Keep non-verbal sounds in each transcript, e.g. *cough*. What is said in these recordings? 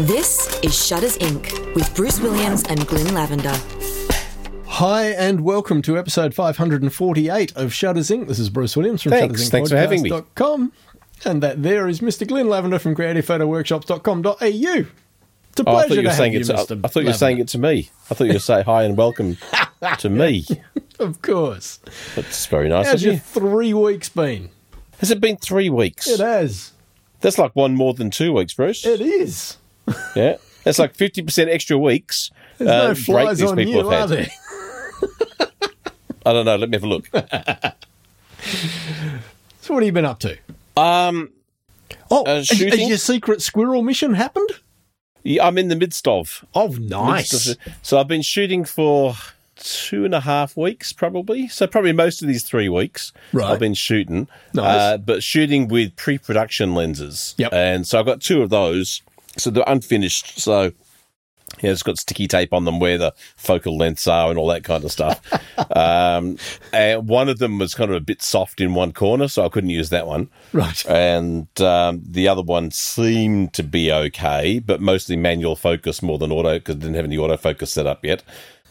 This is Shutters Inc. with Bruce Williams and Glyn Lavender. Hi and welcome to episode 548 of Shutters Inc. This is Bruce Williams from Thanks. Shutters Inc. Thanks for having me. podcast.com. And that there is Mr. Glyn Lavender from creativephotoworkshops.com.au. It's a Oh, I pleasure thought you to were have saying you, it. To, I, I thought you were saying it to me. I thought you were saying hi and welcome *laughs* to me. *laughs* Of course. That's very nice How's of your you. three weeks been? Has it been three weeks? It has. That's like one more than two weeks, Bruce. It is. *laughs* yeah, that's like fifty percent extra weeks. There's uh, no flies these on people you, are there? *laughs* I don't know. Let me have a look. *laughs* So what have you been up to? Um, Oh, Uh, has, your secret squirrel mission happened? yeah, I'm in the midst of. Oh, nice. of- So I've been shooting for two and a half weeks, probably. So probably most of these three weeks, Right. I've been shooting. Nice. Uh, but shooting with pre-production lenses. Yep. And so I've got two of those. So they're unfinished. So yeah, it's got sticky tape on them where the focal lengths are and all that kind of stuff. *laughs* um, and one of them was kind of a bit soft in one corner, so I couldn't use that one. Right. And um, the other one seemed to be okay, but mostly manual focus more than auto because didn't have any autofocus set up yet.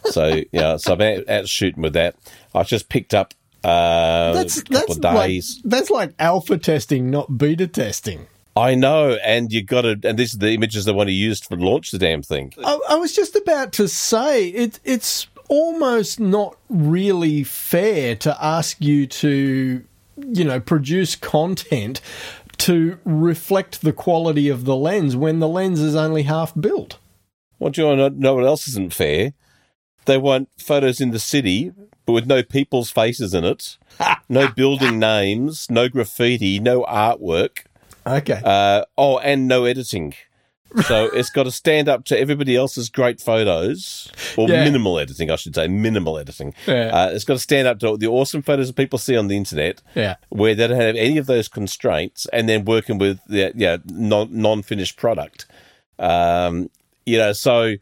So yeah, so I've been out, out shooting with that. I just picked up uh, That's a couple that's of like days. that's like alpha testing, not beta testing. I know, and you got to. And these are the images they want to use to launch the damn thing. I, I was just about to say it. It's almost not really fair to ask you to, you know, produce content to reflect the quality of the lens when the lens is only half built. What do you want to know? What else isn't fair? They want photos in the city, but with no people's faces in it, *laughs* no building names, no graffiti, no artwork. Okay. Uh, oh, and no editing. So *laughs* it's got to stand up to everybody else's great photos, or Yeah. minimal editing, I should say, minimal editing. Yeah. Uh, it's got to stand up to the awesome photos that people see on the internet, Yeah. where they don't have any of those constraints, and then working with the yeah non non finished product. Um, you know, so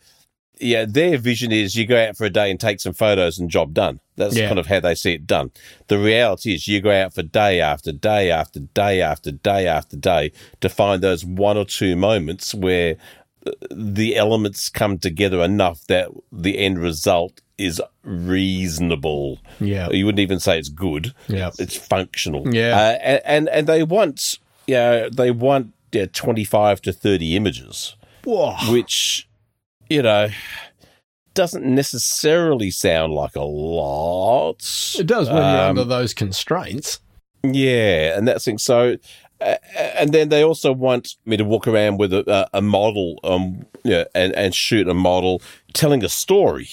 yeah, their vision is you go out for a day and take some photos and job done. That's Yeah. kind of how they see it done. The reality is you go out for day after day after day after day after day to find those one or two moments where uh, the elements come together enough that the end result is reasonable. Yeah. You wouldn't even say it's good. Yeah. It's functional. Yeah. Uh, and, and and they want yeah, they want yeah, 25 to 30 images Whoa. which you know doesn't necessarily sound like a lot. It does when you're Um, under those constraints. Yeah, and that's thing. So, uh, and then they also want me to walk around with a, a model, um, yeah, and and shoot a model telling a story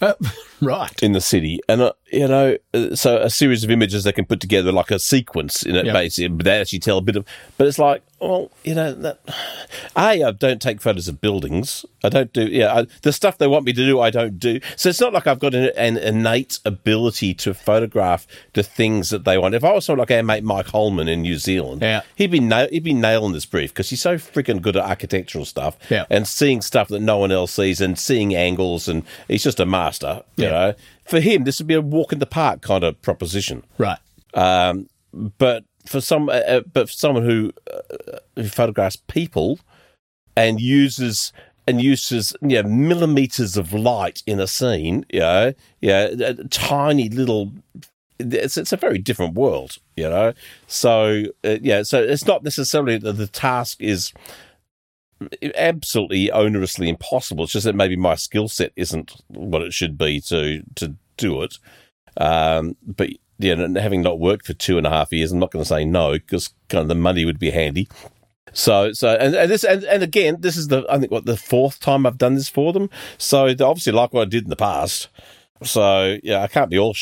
Uh, *laughs* right. in the city, and uh, you know, uh, so a series of images they can put together like a sequence in it, Yep. basically. But they actually tell a bit of, but it's like, well, you know, that a I don't take photos of buildings. I don't do, yeah, I, the stuff they want me to do, I don't do. So it's not like I've got an, an innate ability to photograph the things that they want. If I was someone like our mate Mike Holman in New Zealand, Yeah. he'd be na- he'd be nailing this brief because he's so freaking good at architectural stuff Yeah. and seeing stuff that no one else sees and seeing angles and he's just a master. You Yeah. know, for him, this would be a walk in the park kind of proposition. Right. Um, but for some, uh, uh, but for someone who, uh, who photographs people and uses and uses you know, millimeters of light in a scene, you know, yeah, a tiny little. It's it's a very different world, you know. So uh, yeah, so it's not necessarily that the task is absolutely onerously impossible. It's just that maybe my skill set isn't what it should be to to do it. Um, but yeah, and having not worked for two and a half years, I'm not going to say no because kind of the money would be handy. So, so, and, and this, and, and again, this is the, I think, what the fourth time I've done this for them. So they obviously like what I did in the past. So yeah, I can't be all.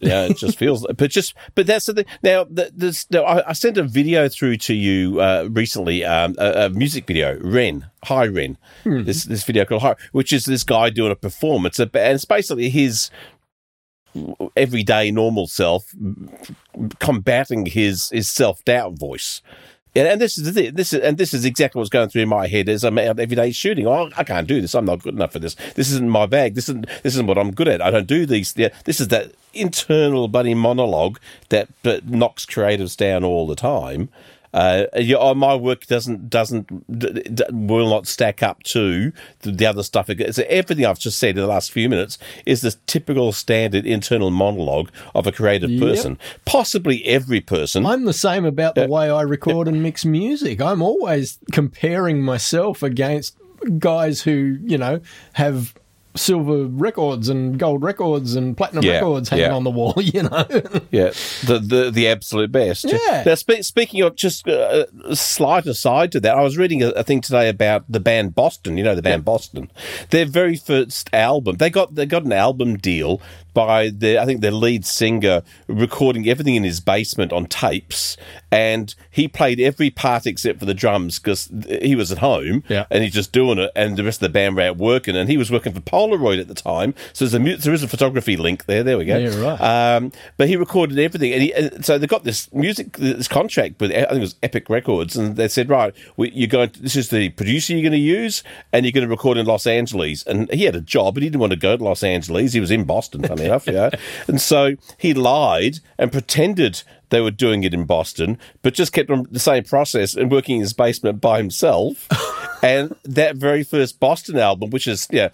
Yeah, it just feels, *laughs* but just, but that's the thing. Now, this, now I, I sent a video through to you uh, recently, um, a, a music video, Ren, Hi Ren, this this video called Hi, which is this guy doing a performance, and it's basically his everyday normal self combating his his self doubt voice. And, this is the this is and this is exactly what's going through my head as I'm out every day shooting. Oh, I can't do this. I'm not good enough for this. This isn't my bag. This isn't this isn't what I'm good at. I don't do these. This is that internal buddy monologue that knocks creatives down all the time. Uh, yeah, oh, my work doesn't doesn't d- d- will not stack up to the, the other stuff. So everything I've just said in the last few minutes is the typical standard internal monologue of a creative Yep. person. Possibly every person. I'm the same about the way I record and mix music. I'm always comparing myself against guys who, you know, have silver records and gold records and platinum Yeah, records hanging yeah. on the wall, *laughs* you know. Yeah, the the, the absolute best. Yeah. Now, spe- speaking of just uh, a slight aside to that, I was reading a, a thing today about the band Boston. You know the band Boston. Their very first album, they got they got an album deal by the I think their lead singer recording everything in his basement on tapes, and he played every part except for the drums because he was at home Yeah. and he's just doing it, and the rest of the band were out working, and he was working for Polaroid at the time. So there's a there is a photography link there. There we go. Yeah, right. Um, but he recorded everything, and, he, and so they got this music, this contract with I think it was Epic Records, and they said, right, we, you're going. To, this is the producer you're going to use, and you're going to record in Los Angeles. And he had a job, but he didn't want to go to Los Angeles. He was in Boston, enough, yeah. *laughs* And so he lied and pretended they were doing it in Boston, but just kept on the same process and working in his basement by himself. *laughs* and that very first Boston album, which is yeah,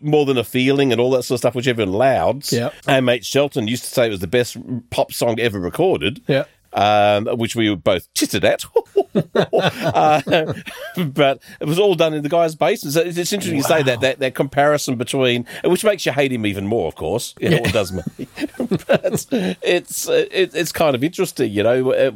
more than a feeling and all that sort of stuff, which everyone louds. Yep. And mate Shelton used to say it was the best pop song ever recorded. Yeah. Um, which we were both tittered at. *laughs* uh, but it was all done in the guy's basement. So it's interesting you say that, that that comparison between, which makes you hate him even more, of course. Yeah. it does me. *laughs* but it's uh, it, it's kind of interesting, you know. uh,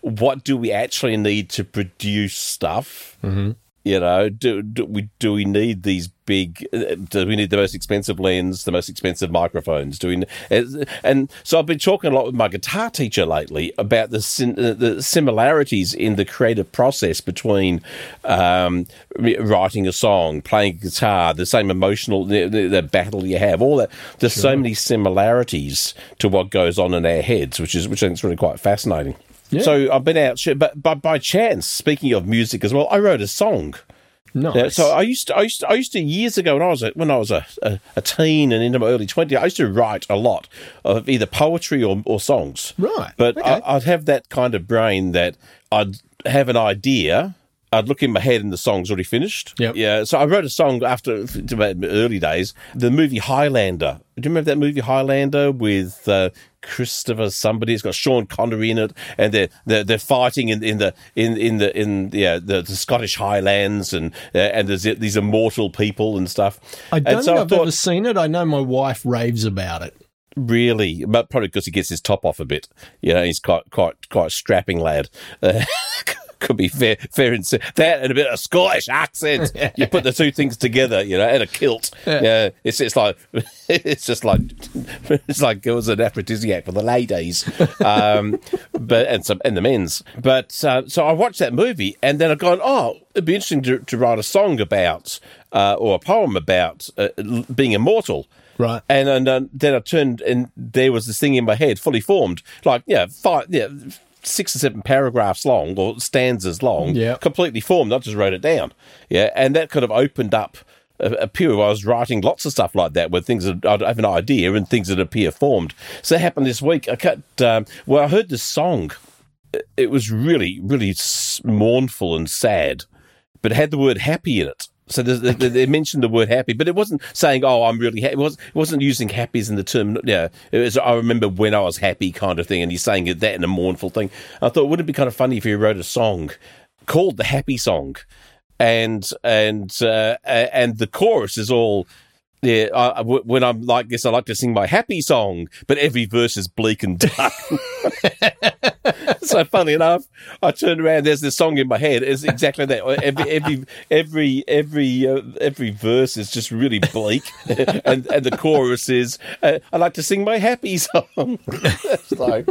What do we actually need to produce stuff? Mm-hmm. You know, do, do we do we need these big? uh, Do we need the most expensive lens, the most expensive microphones? Do we? And, so I've been talking a lot with my guitar teacher lately about the uh, the similarities in the creative process between um, writing a song, playing guitar, the same emotional the, the, the battle you have, all that. There's so many similarities to what goes on in our heads, which is which I think is really quite fascinating. Yeah. So I've been out, but by, by chance, speaking of music as well, I wrote a song. Nice. Yeah, so I used to, I used to, I used to years ago when I was a, when I was a, a, a teen and into my early twenties, I used to write a lot of either poetry or, or songs. Right, But okay. I, I'd have that kind of brain that I'd have an idea. I'd look in my head and the song's already finished. Yep. Yeah. So I wrote a song after to my early days. The movie Highlander. Do you remember that movie Highlander with uh, Christopher somebody? It's got Sean Connery in it, and they're they're, they're fighting in, in the in in the in yeah the, the Scottish Highlands, and uh, and there's these immortal people and stuff. I don't so think I've thought, ever seen it. I know my wife raves about it. really, but probably because he gets his top off a bit. You know, he's quite quite quite a strapping lad. Uh, *laughs* could be fair, fair and that and a bit of Scottish accent. *laughs* you put the two things together, you know, and a kilt. Yeah. Yeah, it's it's like *laughs* it's just like *laughs* it's like it was an aphrodisiac for the ladies, um, but and some and the men's. But uh, so I watched that movie, and then I've gone, oh, it'd be interesting to, to write a song about uh, or a poem about uh, being immortal. Right. And, and uh, then I turned, and there was this thing in my head, fully formed, like yeah, five, yeah, six or seven paragraphs long or stanzas long, Yeah. completely formed. I just wrote it down, yeah, and that kind of opened up a, a period where I was writing lots of stuff like that, where things that I'd have an idea and things that appear formed. So that happened this week. I cut. Um, well, I heard this song. It- It was really, really mournful and sad, but it had the word happy in it. So they, they mentioned the word happy, but it wasn't saying, "Oh, I'm really happy." It, was, wasn't using happy as in the term. Yeah, it was. I remember when I was happy, kind of thing. And he's saying that in a mournful thing. I thought, wouldn't it be kind of funny if he wrote a song called the Happy Song, and and uh, and the chorus is all. Yeah, I- when I'm like this, I like to sing my happy song, but every verse is bleak and dark. *laughs* *laughs* so funny enough, I turned around. There's this song in my head. It's exactly that. Every every every every uh, every verse is just really bleak, *laughs* and and the chorus is uh, I like to sing my happy song. *laughs* it's like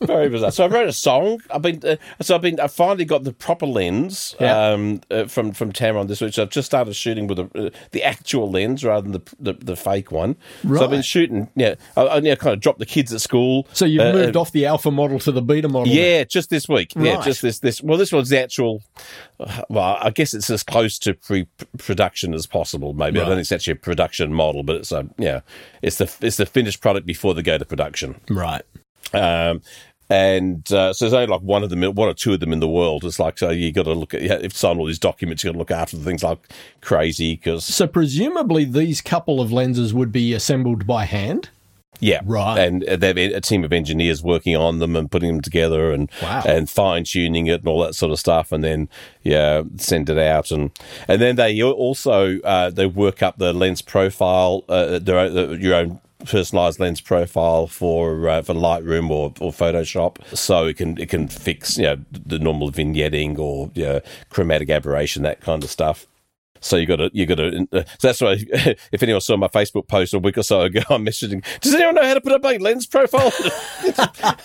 very bizarre. So I wrote a song. I've been uh, so I've been I finally got the proper lens Yeah. um, uh, from from Tamron this week. So I've just started shooting with a, uh, the actual lens rather than the the, the fake one. So I've been shooting. Yeah, I, I yeah, kind of dropped the kids at school. So you've Uh, moved off the alpha model to the beta model. yeah, just this week. Yeah, just this this. Well, this one's the actual. Well, I guess it's as close to pre-production as possible. Maybe I don't Right. think it's actually a production model, but it's a yeah, it's the it's the finished product before they go to production. Right. Um, And uh, so there's only like one of them, one or two of them in the world. It's like so you got to look at if sign all these documents, you got to look after the things like crazy because So presumably these couple of lenses would be assembled by hand. Yeah, Right. And they have a team of engineers working on them and putting them together and Wow. and fine tuning it and all that sort of stuff, and then yeah, send it out and and then they also uh, they work up the lens profile, uh, their own, your own personalized lens profile for uh, for Lightroom or, or Photoshop, so it can it can fix you know the normal vignetting or you know, chromatic aberration that kind of stuff. So you got to you got to. Uh, so that's why *laughs* if anyone saw my Facebook post a week or so ago, I'm messaging. Does anyone know how to put up a lens profile? *laughs*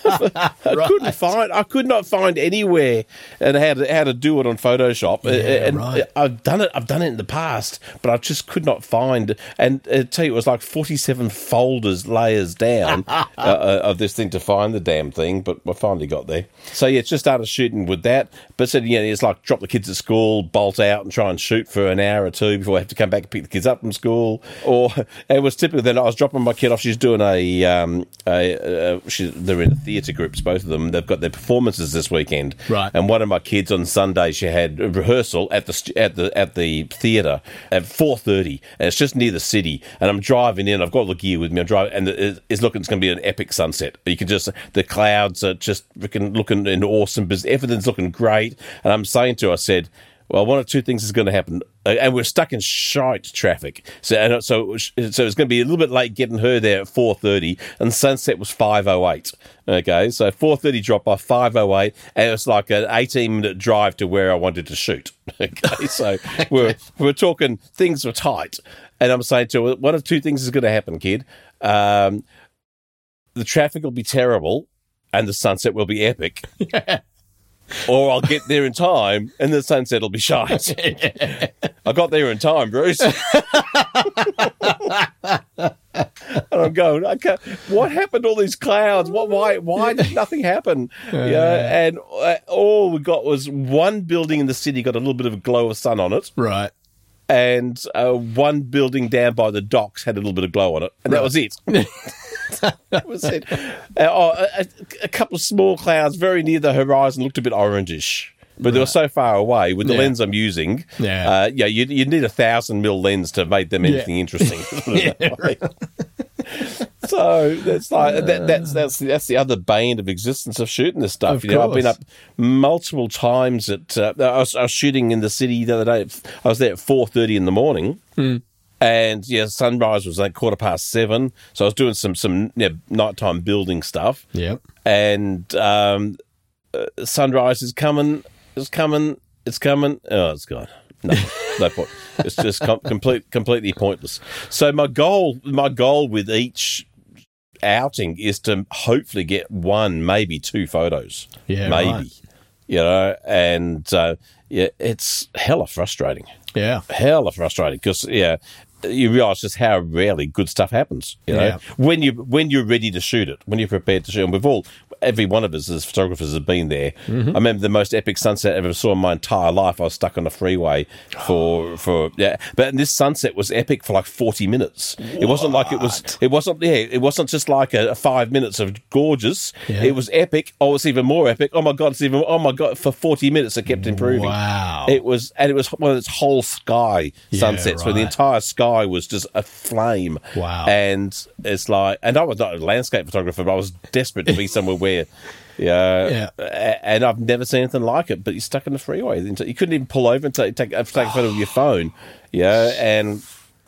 I couldn't find. I could not find anywhere and how to how to do it on Photoshop. Uh, and right. I've done it. I've done it in the past, but I just could not find. And uh, tell you, it was like 47 folders, layers down *laughs* uh, uh, of this thing to find the damn thing. But I finally got there. So yeah, just started shooting with that. But said, you know, it's like drop the kids at school, bolt out, and try and shoot for an hour or two before I have to come back and pick the kids up from school. Or it was typically then I was dropping my kid off. She's doing a, um, a, a she, they're in a theatre groups, both of them. They've got their performances this weekend, Right. And one of my kids on Sunday, she had a rehearsal at the at the at the theatre at four thirty, and it's just near the city. And I'm driving in. I've got all the gear with me. I'm driving, and it's looking. It's going to be an epic sunset. You can just the clouds are just looking and awesome. Everything's looking great. And I'm saying to her, I said. Well, one of two things is going to happen, Uh, and we're stuck in shite traffic. So, and so, so it's going to be a little bit late getting her there at four thirty, and sunset was five oh eight. Okay, so four thirty drop off, five oh eight, and it's like an eighteen minute drive to where I wanted to shoot. *laughs* Okay, so *laughs* we're we're talking things were tight, and I'm saying to her, one of two things is going to happen, kid. Um, the traffic will be terrible, and the sunset will be epic. *laughs* or I'll get there in time and the sunset will be shite. *laughs* I got there in time, Bruce. and I'm going, okay, what happened to all these clouds? What, why, why did nothing happen? yeah, and uh, all we got was one building in the city got a little bit of a glow of sun on it, Right. and uh, one building down by the docks had a little bit of glow on it, and that was it. *laughs* *laughs* that was it. Uh, oh, a, a couple of small clouds very near the horizon looked a bit orangish. But they were so far away with the Yeah. lens I'm using. Yeah. uh, yeah, you you need a thousand mil lens to make them anything interesting. *laughs* so that's like that, that's that's that's the other bane of existence of shooting this stuff. Of you know, I've been up multiple times at. Uh, I, was, I was shooting in the city the other day. I was there at four thirty in the morning. And yeah, sunrise was like quarter past seven, so I was doing some some you know, nighttime building stuff. Yep. And um, uh, sunrise is coming, it's coming, it's coming. Oh, it's gone. No, *laughs* no point. It's just com- complete, completely pointless. So my goal, my goal with each outing is to hopefully get one, maybe two photos. Yeah, maybe. right. You know, and uh, yeah, it's hella frustrating Yeah. hella frustrating because yeah you realize just how rarely good stuff happens you know Yeah. when you when you're ready to shoot it when you're prepared to shoot and we've all every one of us as photographers have been there Mm-hmm. i remember the most epic sunset i ever saw in my entire life i was stuck on a freeway for *gasps* for yeah but this sunset was epic for like 40 minutes it wasn't like it was it wasn't yeah it wasn't just like a, a five minutes of gorgeous Yeah. it was epic oh it's even more epic oh my god it's even oh my god for 40 minutes it kept improving Wow. it was, and it was one of its whole sky Yeah, sunsets where the entire sky was just a flame. Wow. And it's like, and I was not a landscape photographer, but I was desperate to be somewhere where, yeah, Yeah. and I've never seen anything like it. But you're stuck in the freeway, you couldn't even pull over and take take, take a photo with your phone, yeah, and.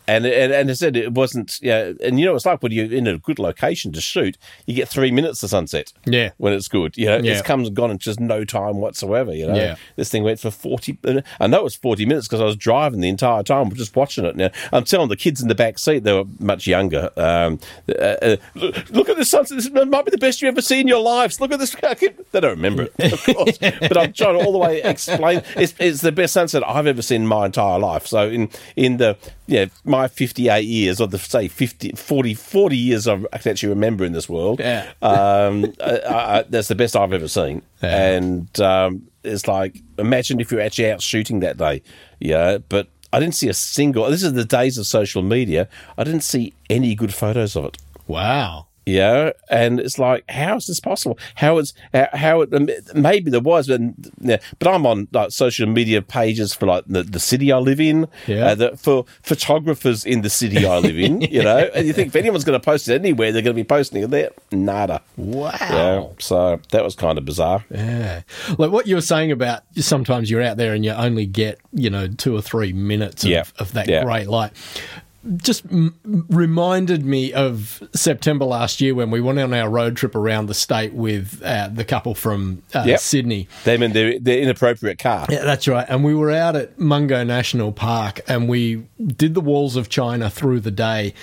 And, and and I said it wasn't yeah and you know it's like when you're in a good location to shoot you get three minutes of sunset Yeah. when it's good you know Yeah. it's comes and gone in just no time whatsoever you know Yeah. this thing went for 40 i know it was 40 minutes because i was driving the entire time just watching it now i'm telling the kids in the back seat they were much younger um, uh, uh, look, look at this sunset this might be the best you ever see in your lives look at this *laughs* they don't remember it of *laughs* course but i'm trying to all the way explain it's, it's the best sunset i've ever seen in my entire life so in in the yeah my 58 years or the say 50 40 40 years i can actually remember in this world Yeah. um, I, I, that's the best I've ever seen. Yeah. And um, it's like, imagine if you're actually out shooting that day. Yeah, but I didn't see a single. This is the days of social media. I didn't see any good photos of it. Wow. You know, and it's like, how is this possible? How is how, how it, um, maybe there was, but, yeah, but I'm on like social media pages for like the, the city I live in, Yeah. uh, the, for photographers in the city I live in, you know, and *laughs* you think if anyone's going to post it anywhere, they're going to be posting it there. Nada. Wow. Yeah, so that was kind of bizarre. Yeah. Like what you were saying about sometimes you're out there and you only get, you know, two or three minutes of, Yeah. of that Yeah. great light. Just m- reminded me of September last year when we went on our road trip around the state with uh, the couple from uh, Yep. Sydney. Them and their, their inappropriate car. Yeah, that's right. And we were out at Mungo National Park and we did the walls of China through the day.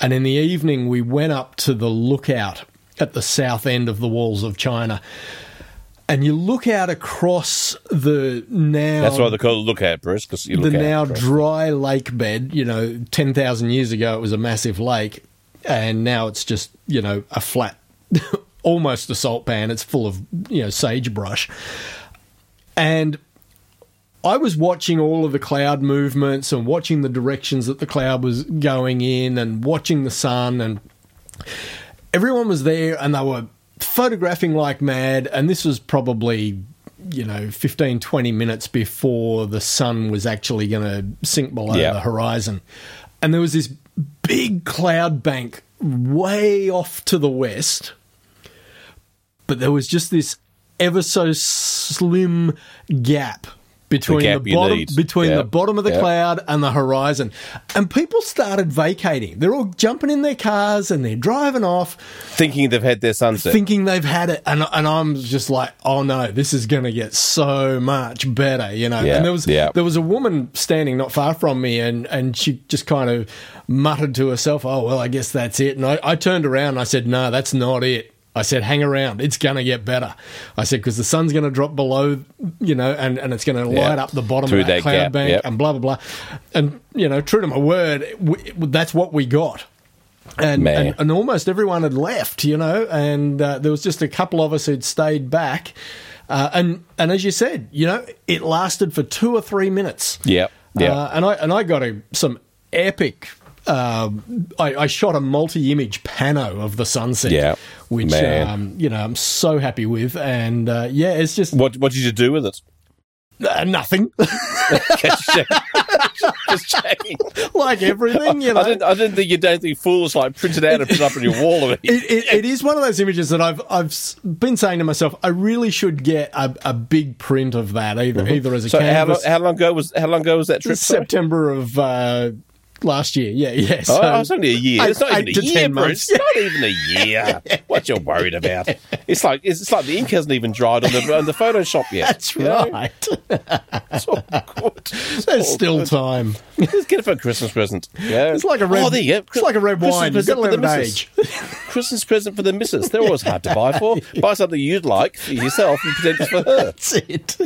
And in the evening, we went up to the lookout at the south end of the walls of China. And you look out across the now That's why they call it lookout, Bruce, because you the look out. now dry lake bed. You know, ten thousand years ago it was a massive lake, and now it's just you know a flat, *laughs* almost a salt pan. It's full of you know sagebrush, and I was watching all of the cloud movements and watching the directions that the cloud was going in, and watching the sun and everyone was there and they were photographing like mad and this was probably you know 15 20 minutes before the sun was actually going to sink below Yeah. the horizon and there was this big cloud bank way off to the west but there was just this ever so slim gap between the, you bottom between Yeah. the bottom of the Yeah. cloud and the horizon. And people started vacating. They're all jumping in their cars and they're driving off Thinking they've had their sunset. thinking they've had it. And, and I'm just like oh no this is going to get so much better you know? Yeah, and there was there was a woman standing not far from me and and she just kind of muttered to herself oh well I guess that's it. And I, I turned around and I said no that's not it I said, hang around. It's going to get better. I said, because the sun's going to drop below, you know, and, and it's going to light up the bottom Through of that, that cloud gap, bank yep. and blah, blah, blah. And, you know, true to my word, we, that's what we got and, and and almost everyone had left, you know, and uh, there was just a couple of us who'd stayed back, uh, and and as you said, you know, it lasted for two or three minutes. Yeah, yeah. Uh, and I and I got a, some epic. Uh, I, I shot a multi-image pano of the sunset, Yeah, which um, you know I'm so happy with, and uh, yeah, it's just What what did you do with it? uh, nothing *laughs* Just checking. *laughs* Just checking. like everything, you know. I didn't. I didn't think you don't think fools like print it out and put it up on your wall. Or *laughs* it, it, it is one of those images that I've I've been saying to myself, I really should get a, a big print of that, either either as a Mm-hmm. so how canvas. how long ago was how long ago was that trip? sorry? September of uh, last year, yeah, yeah. Oh, so, Oh, it's only a year. eight- it's not even a year, Bruce. months. It's not even a year. *laughs* what you're worried about? It's like it's, like the ink hasn't even dried on the on the Photoshop yet. that's know? right. It's all good. *laughs* It's There's all still good. time. Just get it for a Christmas present. Yeah, It's like a red. Oh, there you go. It's like a red wine. You've got to present let for the age. *laughs* Christmas present for the missus. They're always hard to buy for. Buy something you'd like for yourself and pretend it's for her. That's it.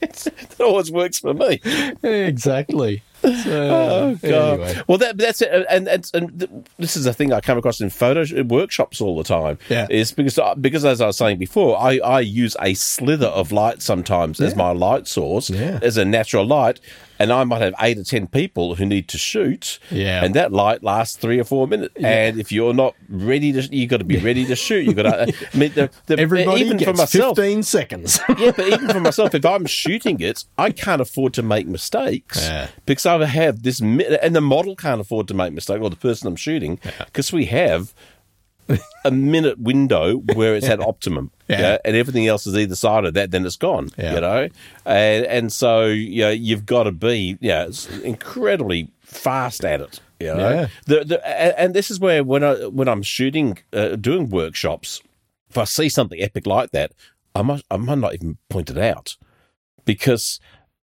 That always works for me. exactly. So, *laughs* Oh God! anyway. Well, that, that's it, and, and and this is a thing I come across in photo workshops all the time. Yeah. is because uh, because as I was saying before, I, I use a slither of light sometimes as my light source Yeah. as a natural light, and I might have eight or ten people who need to shoot. Yeah. and that light lasts three or four minutes. And if you're not ready to, you've got to be ready to shoot. You've got to. I *laughs* mean, the, the, Everybody even gets for myself, 15 seconds. *laughs* yeah, but even for *laughs* myself, if I'm shooting it, I can't afford to make mistakes Yeah. because I have this, and the model can't afford to make mistakes, or the person I'm shooting, because we have a minute window where it's at optimum, Yeah. yeah, and everything else is either side of that, then it's gone, Yeah. you know, and and so you know, you've got to be, yeah, it's incredibly fast at it. You know? Yeah. the, the, and this is where when I when I'm shooting, uh, doing workshops, if I see something epic like that, I might I might not even point it out because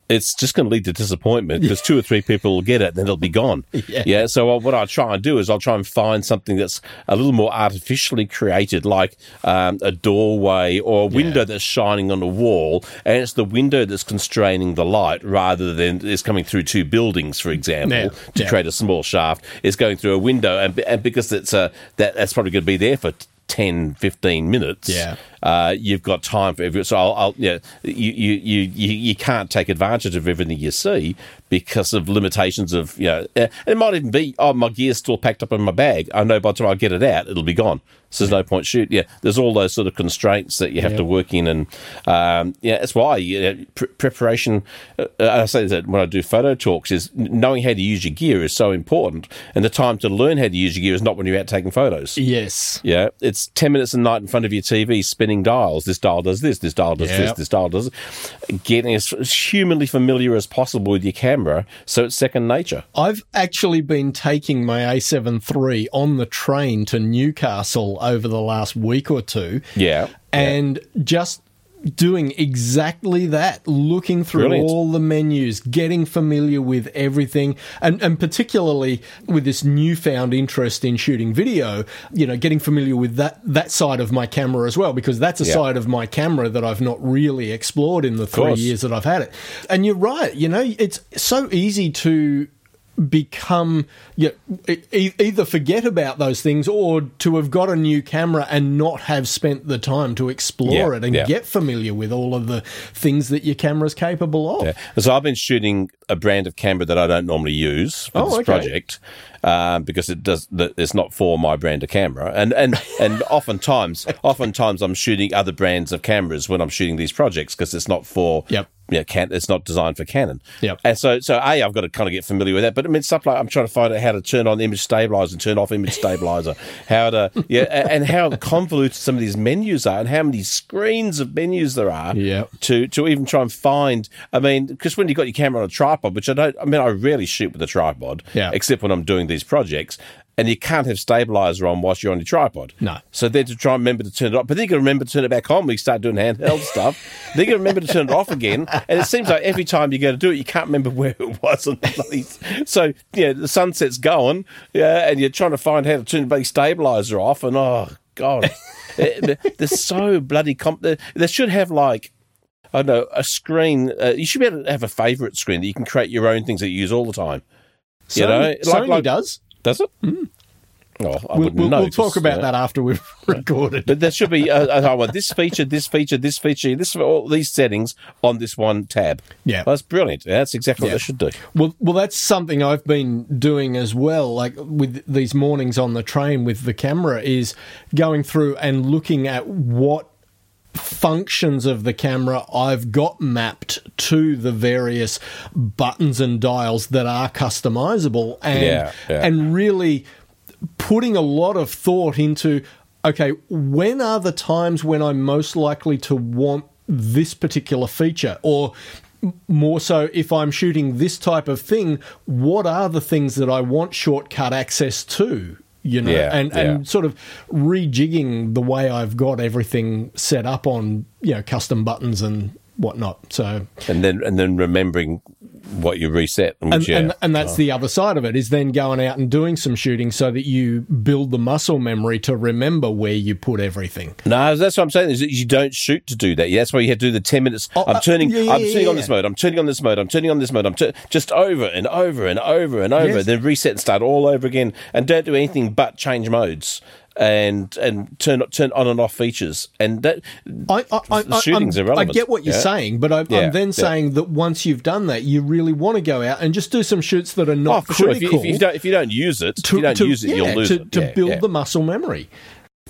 it's just going to lead to disappointment because two or three people will get it and then it'll be gone. *laughs* Yeah. So uh, what I try and do is I'll try and find something that's a little more artificially created, like um, a doorway or a window that's shining on a wall, and it's the window that's constraining the light rather than it's coming through two buildings, for example, Yeah. to Yeah. create a small shaft. It's going through a window, and, and because it's uh, that that's probably going to be there for. 10, 15 minutes. Yeah. Uh, you've got time for everything. So I'll, I'll yeah, you, you you you you can't take advantage of everything you see because of limitations of you know. It might even be oh my gear's still packed up in my bag. I know by the time I get it out, it'll be gone. So there's no point shoot. Yeah, there's all those sort of constraints that you have Yeah. to work in, and um, yeah, that's why you know, pre- preparation. Uh, I say that when I do photo talks, is knowing how to use your gear is so important, and the time to learn how to use your gear is not when you're out taking photos. Yes. Yeah, it's 10 minutes a night in front of your TV spinning dials. This dial does this, this dial does Yeah. this, this dial does Getting as humanly familiar as possible with your camera so it's second nature. I've actually been taking my A7 III on the train to Newcastle over the last week or two. Yeah. And just doing exactly that, looking through Brilliant. all the menus, getting familiar with everything, and, and particularly with this newfound interest in shooting video, you know, getting familiar with that, that side of my camera as well, because that's a Yeah. side of my camera that I've not really explored in the three years that I've had it. And you're right, you know, it's so easy to become you know, e- either forget about those things or to have got a new camera and not have spent the time to explore Yeah, it and yeah. get familiar with all of the things that your camera's capable of. Yeah. So I've been shooting a brand of camera that I don't normally use for Oh, this okay. project um, because it does. It's not for my brand of camera, and and *laughs* and oftentimes, oftentimes I'm shooting other brands of cameras when I'm shooting these projects because it's not for. Yep. Yeah, can, it's not designed for Canon. Yep. And so, so a, I've got to kind of get familiar with that. But I mean, stuff like I'm trying to find out how to turn on image stabilizer and turn off image *laughs* stabilizer, how to yeah, and how convoluted some of these menus are, and how many screens of menus there are Yep. to to even try and find. I mean, because when you've got your camera on a tripod, which I don't, I mean, I rarely shoot with a tripod, Yeah. except when I'm doing these projects. And you can't have stabilizer on whilst you're on your tripod. No. So then to try and remember to turn it off, but then you can remember to turn it back on when you start doing handheld *laughs* stuff. Then you to remember to turn it off again. And it seems like every time you go to do it, you can't remember where it was on. So yeah, the sunset's going, yeah, and you're trying to find how to turn the stabilizer off, and oh god, *laughs* they're so bloody. Comp- they, should have like I don't know, a screen. Uh, you should be able to have a favourite screen that you can create your own things that you use all the time. Sony, You know, like- Sony like- does. Does it? Oh, I Mm. We'll, wouldn't we'll, know. we'll talk about you know. that after we've *laughs* recorded. But there should be. Uh, I want this feature, this feature, this feature, this all these settings on this one tab. Yeah. that's brilliant. That's exactly Yeah. what they should do. Well, well, that's something I've been doing as well. Like with these mornings on the train with the camera, is going through and looking at what functions of the camera I've got mapped to the various buttons and dials that are customizable, and Yeah, yeah. and really putting a lot of thought into okay, when are the times when I'm most likely to want this particular feature? Or more so, if I'm shooting this type of thing, what are the things that I want shortcut access to? You know, Yeah, and, yeah. and sort of rejigging the way I've got everything set up on, you know, custom buttons and whatnot. So, And then and then remembering what you reset. And, and, yeah. and, and that's the other side of it is then going out and doing some shooting so that you build the muscle memory to remember where you put everything. No, that's what I'm saying. Is that you don't shoot to do that. That's why you have to do the ten minutes. Oh, I'm uh, turning. yeah, yeah, I'm turning on this mode. I'm turning on this mode. I'm turning on this mode. I'm tur- just over and over and over and over. Yes. Then reset and start all over again. And don't do anything but change modes and and turn turn on and off features. And that I, I, I, The shooting's I'm- irrelevant. I get what you're Yeah. saying, but I, Yeah, I'm then yeah. saying that once you've done that, you really want to go out and just do some shoots that are oh, not for sure. If you, if you don't if you don't use it, if you don't use it, you'll lose to, it. to build the muscle memory.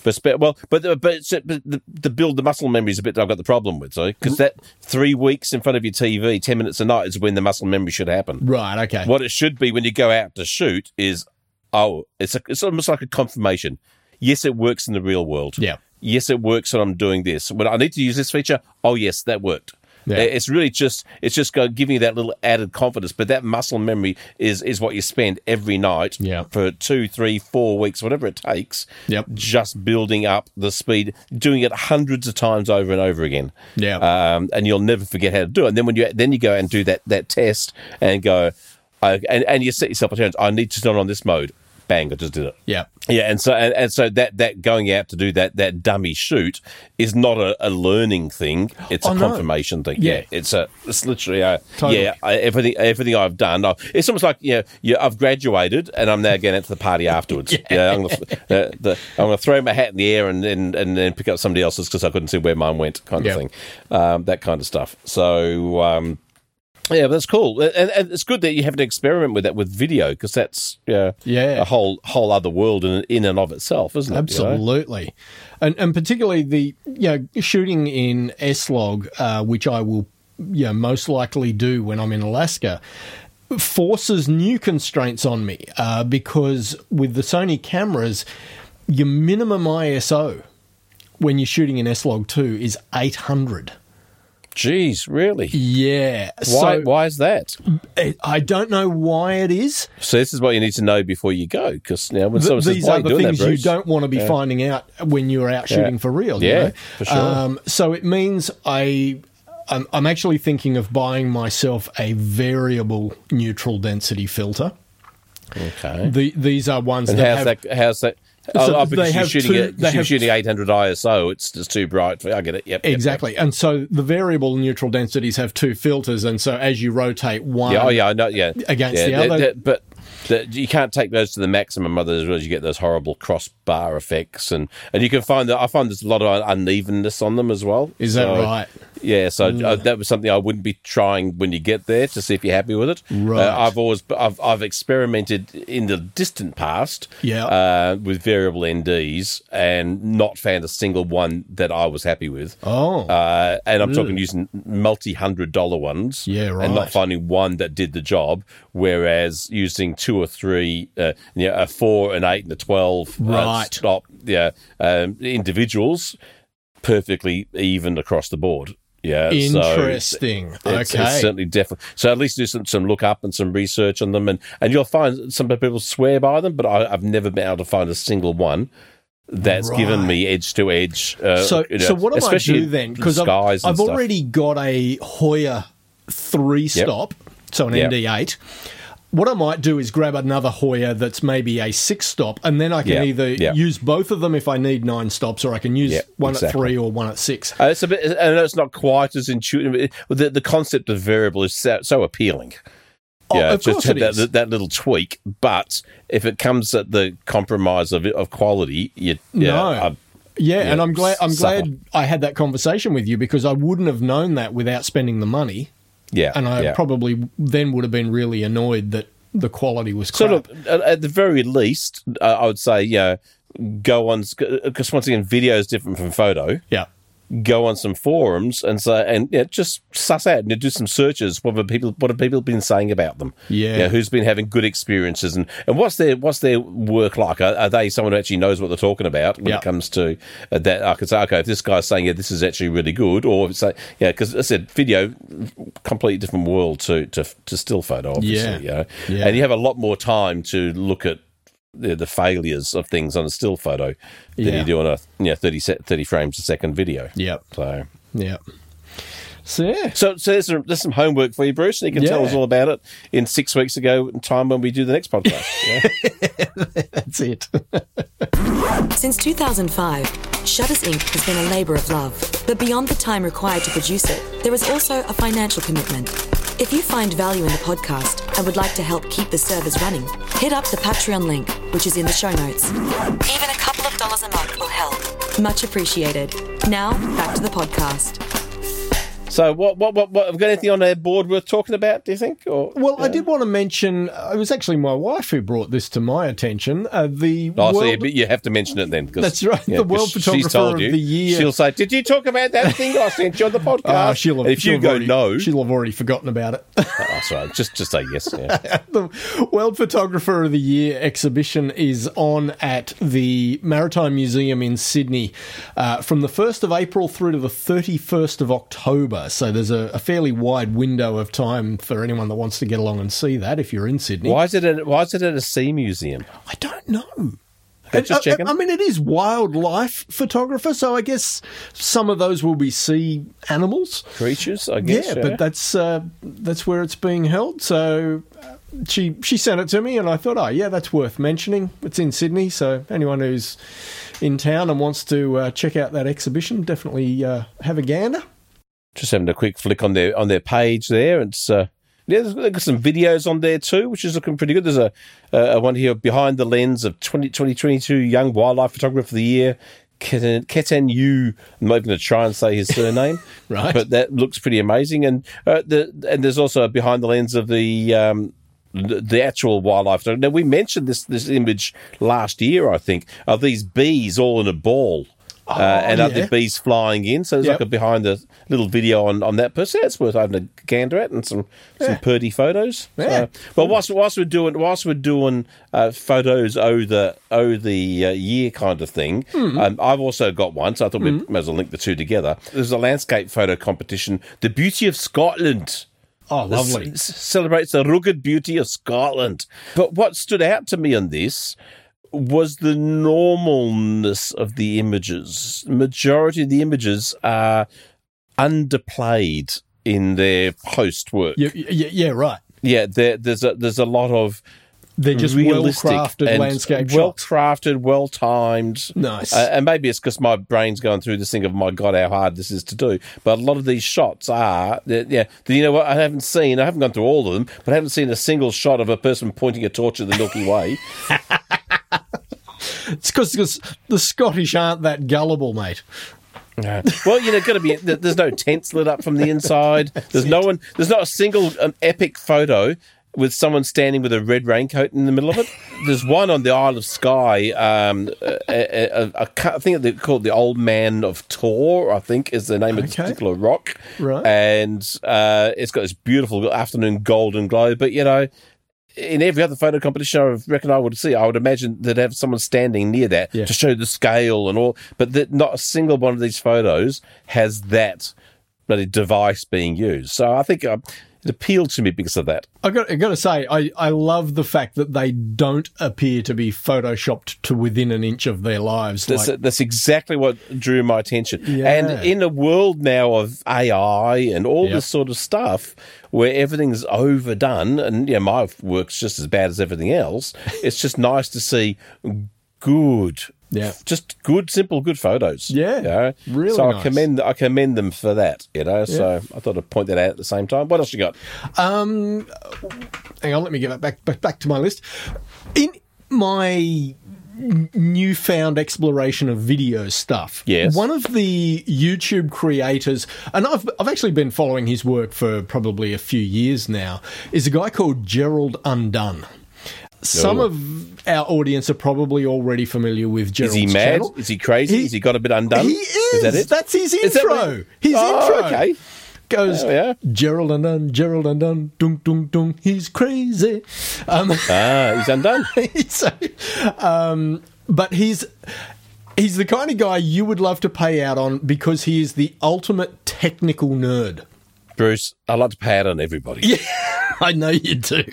But well, but the, but, but the, the build the muscle memory is a bit that I've got the problem with, so because mm-hmm. that three weeks in front of your TV, ten minutes a night is when the muscle memory should happen. Right. Okay. What it should be when you go out to shoot is, oh, it's a, it's almost like a confirmation. Yes, it works in the real world. Yeah. Yes, it works when I'm doing this. When I need to use this feature, oh yes, that worked. Yeah. It's really just it's just going giving you that little added confidence. But that muscle memory is is what you spend every night Yeah. for two, three, four weeks, whatever it takes. Yep. Just building up the speed, doing it hundreds of times over and over again. Yeah. Um, and you'll never forget how to do it. And then when you then you go and do that that test and go, I, and and you set yourself a challenge. I need to turn on this mode. Bang, I just did it. Yeah. Yeah, and so and, and so that that going out to do that that dummy shoot is not a, a learning thing; it's Oh, a no. confirmation thing. Yeah. Yeah, it's a it's literally a Totally. yeah I, everything everything I've done. I've it's almost like yeah, yeah I've graduated and I'm now going out to the party afterwards. *laughs* yeah, I'm gonna, uh, the, I'm going to throw my hat in the air and and, and then pick up somebody else's because I couldn't see where mine went, kind of thing. Um, that kind of stuff. So. Um, yeah, but that's cool, and, and it's good that you have an experiment with that with video because that's yeah, Yeah. a whole whole other world in in and of itself, isn't it? you know? Absolutely, and and particularly the you know shooting in S log, uh, which I will you know most likely do when I'm in Alaska, forces new constraints on me uh, because with the Sony cameras, your minimum ISO when you're shooting in S log two is 800. Jeez, really? Yeah, Why? so why is that? I don't know why it is. So this is what you need to know before you go, because now when Th- someone says, these "Why are the things that, you don't want to be finding out when you're out shooting for real. you Yeah, know? for sure. Um, so it means I. I'm, I'm actually thinking of buying myself a variable neutral density filter. Okay. The, these are ones And that how's have, that? How's that? Oh, so oh, oh, they because you're shooting two- it. You're shooting 800 ISO. It's just too bright. I get it. Yep. yep, yep. exactly, and so the variable neutral densities have two filters, and so as you rotate one, Yeah. Oh, yeah. I know. Yeah. Against yeah, the that- other- that- but that you can't take those to the maximum. Otherwise, you get those horrible crossbar effects, and and you can find that I find there's a lot of unevenness on them as well. Is that So- right? Yeah, so uh, that was something I wouldn't be trying when you get there to see if you're happy with it. Right. Uh, I've always I've, I've experimented in the distant past, Yeah. uh, with variable NDs and not found a single one that I was happy with. Oh. uh, and I'm talking using multi hundred dollar ones, Yeah, right, and not finding one that did the job. Whereas using two or three, uh, you know, a four, an eight, and a twelve, uh, stop, yeah, um, individuals perfectly even across the board. Yeah, so Interesting. it's, it's okay. certainly definitely. So at least do some, some look up and some research on them, and, and you'll find some people swear by them, but I, I've never been able to find a single one that's given me edge to edge. Uh, So, you know, so what do I do then? Because I've, I've already got a Hoya three stop, so an Yep. ND8. What I might do is grab another Hoya that's maybe a six stop, and then I can Yeah, either yeah. use both of them if I need nine stops, or I can use Yeah, one at three or one at six. Uh, it's a bit. I know it's not quite as intuitive. but The, the concept of variable is so, so appealing. Oh, yeah, of just course have it that, is. that, little tweak. But if it comes at the compromise of of quality, you yeah, No. I- Yeah, and I'm glad I'm supple. glad I had that conversation with you because I wouldn't have known that without spending the money, yeah, and I yeah. probably then would have been really annoyed that the quality was crap. look, at at the very least, uh, I would say, yeah, go on because once again, video is different from photo. yeah, Go on some forums and say, and yeah, just suss out and do some searches. What have people, what have people been saying about them? Yeah. You know, who's been having good experiences and, and what's their what's their work like? Are, are they someone who actually knows what they're talking about when Yeah. it comes to uh, that? I could say, okay, if this guy's saying, yeah, this is actually really good, or say, yeah, because I said video, completely different world to to, to still photo, obviously. Yeah. You know? Yeah. and you have a lot more time to look at the, the failures of things on a still photo than Yeah. you do on a you know, 30, 30 frames a second video. yeah, So, yeah. So yeah, so, so there's, some, there's some homework for you, Bruce, and you can tell us all about it in six weeks ago in time when we do the next podcast. Yeah? *laughs* that's it. Since 2005, Shutters Inc. has been a labour of love. But beyond the time required to produce it, there is also a financial commitment. If you find value in the podcast and would like to help keep the servers running, hit up the Patreon link, which is in the show notes. Even a couple of dollars a month will help. Much appreciated. Now, back to the podcast. So, what, what, what, what, have we got anything on our board worth talking about, do you think? Or Well, I did want to mention. uh, It was actually my wife who brought this to my attention. Uh, the Oh, so world, you, you have to mention it then. 'cause- That's right, the 'cause World Photographer of you. the Year. She'll say, "Did you talk about that thing I sent you on the *laughs* podcast?" uh, she'll have, if she'll you go already, no, she'll have already forgotten about it. *laughs* oh, sorry, just just say yes. Yeah. *laughs* the World Photographer of the Year exhibition is on at the Maritime Museum in Sydney uh, from the 1st of April through to the 31st of October. So there's a, a fairly wide window of time for anyone that wants to get along and see that if you're in Sydney. why is it? At, why is it at a sea museum? I don't know. Okay, just I- I- checking. I, mean, it is wildlife photographer, so I guess some of those will be sea animals. Creatures, I guess. yeah, but that's uh, that's where it's being held. So uh, she she sent it to me, and I thought, oh yeah, that's worth mentioning. It's in Sydney, so anyone who's in town and wants to uh, check out that exhibition, definitely uh, have a gander. Just having a quick flick on their on their page there. It's uh, yeah, there's got some videos on there too, which is looking pretty good. There's a, a one here behind the lens of 20, 2022 Young Wildlife Photographer of the Year. Katanyou. I'm not even going to try and say his surname, *laughs* right? But that looks pretty amazing. And uh, the and there's also a behind the lens of the um, the actual wildlife. Now we mentioned this this image last year, I think, of these bees all in a ball. Uh, oh, uh, and yeah. other bees flying in. So there's yep. like a behind the little video on, on that person. That's worth having a gander at and some, yeah. some purdy photos. Yeah. but whilst, whilst we're doing whilst we're doing uh, photos oh the oh the uh, year kind of thing, mm. um, I've also got one. So I thought mm. we might as well link the two together. There's a landscape photo competition, the Beauty of Scotland. Oh, lovely. This celebrates the rugged beauty of Scotland. But what stood out to me on this was the normalness of the images. Majority of the images are underplayed in their post work. Yeah, yeah, yeah right. Yeah, there, there's a there's a lot of they're just well crafted landscape well crafted, well timed. Nice. Uh, and maybe it's because my brain's going through this thing of my god, how hard this is to do. But a lot of these shots are, yeah. You know what? I haven't seen. I haven't gone through all of them, but I haven't seen a single shot of a person pointing a torch at the Milky Way. *laughs* it's because the Scottish aren't that gullible, mate. No. Well, you know, got to be. There's no tents lit up from the inside. *laughs* There's no one. There's not a single um, epic photo with someone standing with a red raincoat in the middle of it. There's one on the Isle of Skye. Um, a, a, a, I think they call it the Old Man of Storr. I think is the name okay. of this particular rock. Right. And uh, it's got this beautiful afternoon golden glow. But you know, in every other photo competition I reckon I would see, I would imagine they'd have someone standing near that yeah. to show the scale and all. But that not a single one of these photos has that bloody device being used. So I think. Uh, it appealed to me because of that. I got, I got to say, I, I love the fact that they don't appear to be photoshopped to within an inch of their lives. That's, like, that's exactly what drew my attention. Yeah. And in a world now of AI and all yep. this sort of stuff, where everything's overdone, and yeah, my work's just as bad as everything else. it's just nice to see good yeah, just good, simple, good photos. Yeah, you know? really. So nice. I commend I commend them for that. You know, yeah. so I thought I'd point that out at the same time. What else you got? Um, hang on, let me get back back back to my list. In my newfound exploration of video stuff. Yes. One of the YouTube creators, and I've, I've actually been following his work for probably a few years now, is a guy called Gerald Undone. Some of our audience are probably already familiar with Gerald's Is he mad? channel. Is he crazy? He, Has he got a bit undone? He is. is that it? That's his intro. That his oh, intro. Okay. Goes oh, yeah. Gerald undone, Gerald undone, dung dung dung. He's crazy. Um, ah, he's undone. *laughs* so, um, but he's he's the kind of guy you would love to pay out on because he is the ultimate technical nerd. Bruce, I like to pay out on everybody. Yeah, *laughs* I know you do.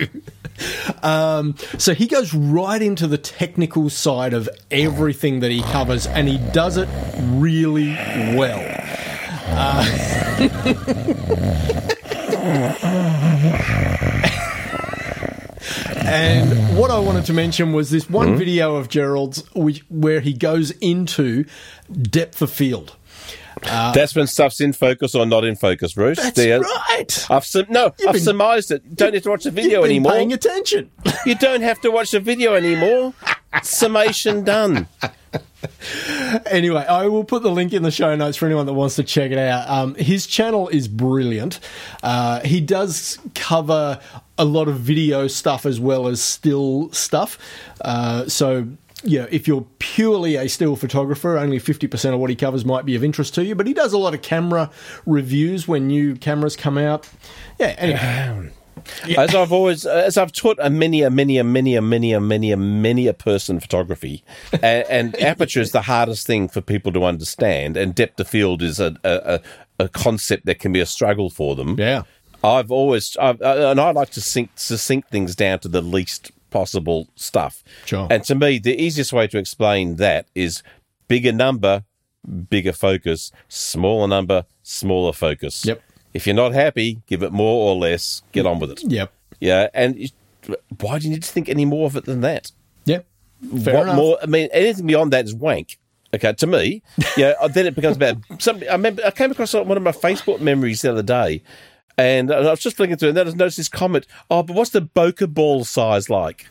Um, so he goes right into the technical side of everything that he covers, and he does it really well. Uh, *laughs* and what I wanted to mention was this one mm-hmm. video of Gerald's which, where he goes into depth of field. Uh, that's when stuff's in focus or not in focus, Bruce. That's right. I've sum- no, You've I've been, surmised it. Don't have to watch the video anymore. Paying attention. *laughs* you don't have to watch the video anymore. Summation done. *laughs* anyway, I will put the link in the show notes for anyone that wants to check it out. Um, his channel is brilliant. Uh, he does cover a lot of video stuff as well as still stuff. Uh, so yeah, if you're purely a still photographer, only 50% of what he covers might be of interest to you, but he does a lot of camera reviews when new cameras come out. Yeah, anyway. Um, yeah. As I've always, as I've taught a many, a many, a many, a many, a many, a many a person photography, and, and *laughs* aperture is the hardest thing for people to understand, and depth of field is a, a, a concept that can be a struggle for them. Yeah, I've always, I've, uh, and I like to sink to sink things down to the least possible stuff. Sure. And to me, the easiest way to explain that is bigger number, bigger focus, smaller number, smaller focus. Yep. If you're not happy, give it more or less, get on with it. Yep. Yeah. And why do you need to think any more of it than that? Yeah. Fair what enough. more? I mean, anything beyond that is wank. Okay, to me, *laughs* yeah. then it becomes about something. I remember I came across one of my Facebook memories the other day, and I was just flicking through, and then I noticed this comment. Oh, but what's the bokeh ball size like?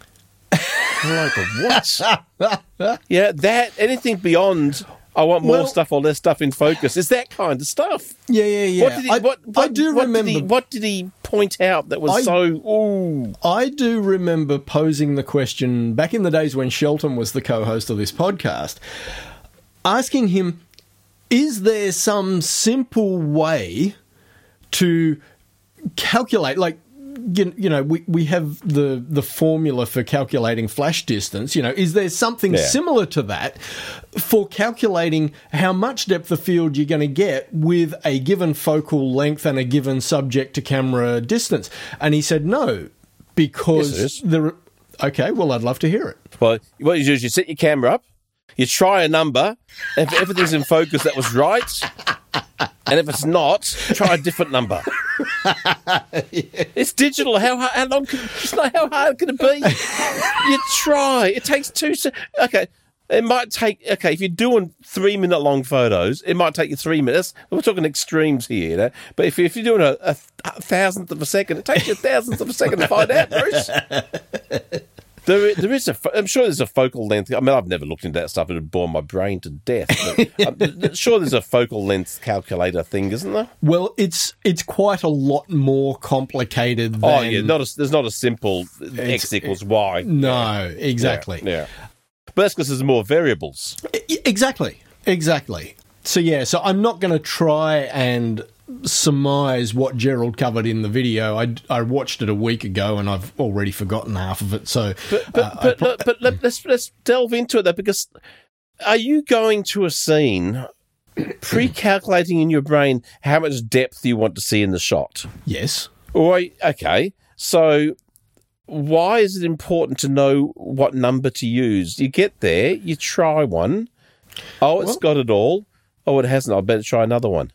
Like what? *laughs* yeah, that anything beyond. I want more Well- stuff or less stuff in focus. Is that kind of stuff? Yeah, yeah, yeah. What did he? I, what, I do what remember. Did he, what did he point out that was I- so? Ooh, I do remember posing the question back in the days when Shelton was the co-host of this podcast, asking him, "Is there some simple way to calculate like?" You, you know, we, we have the, the formula for calculating flash distance. You know, is there something Yeah. similar to that for calculating how much depth of field you're going to get with a given focal length and a given subject to camera distance? And he said no, because Yes, there. Okay, well, I'd love to hear it. Well, what you do is you set your camera up, you try a number, if everything's in focus, that was right. And if it's not, try a different number. It's digital. How how long? Can, how hard can it be? You try. It takes two. Okay, it might take. Okay, if you're doing three minute long photos, it might take you three minutes. We're talking extremes here, you know. But if, if you're doing a, a thousandth of a second, it takes you a thousandth of a second to find out, Bruce. There, there is a. I'm sure there's a focal length. I mean, I've never looked into that stuff. It would bore my brain to death. But um, *laughs* I'm sure there's a focal length calculator thing, isn't there? Well, it's it's quite a lot more complicated. Oh, than, Oh yeah, not a, there's not a simple x equals y. no, exactly. Yeah, yeah. but that's because there's more variables. Exactly. Exactly. So yeah, so I'm not going to try and surmise what Gerald covered in the video. I, I watched it a week ago and I've already forgotten half of it. So But but uh, but, pro- look, but let, let's let's delve into it though, because are you going to a scene *clears throat* pre-calculating in your brain how much depth you want to see in the shot? yes, Or okay, so why is it important to know what number to use? You get there, you try one. Oh, it's Well- got it all. Oh, it hasn't. I better try another one.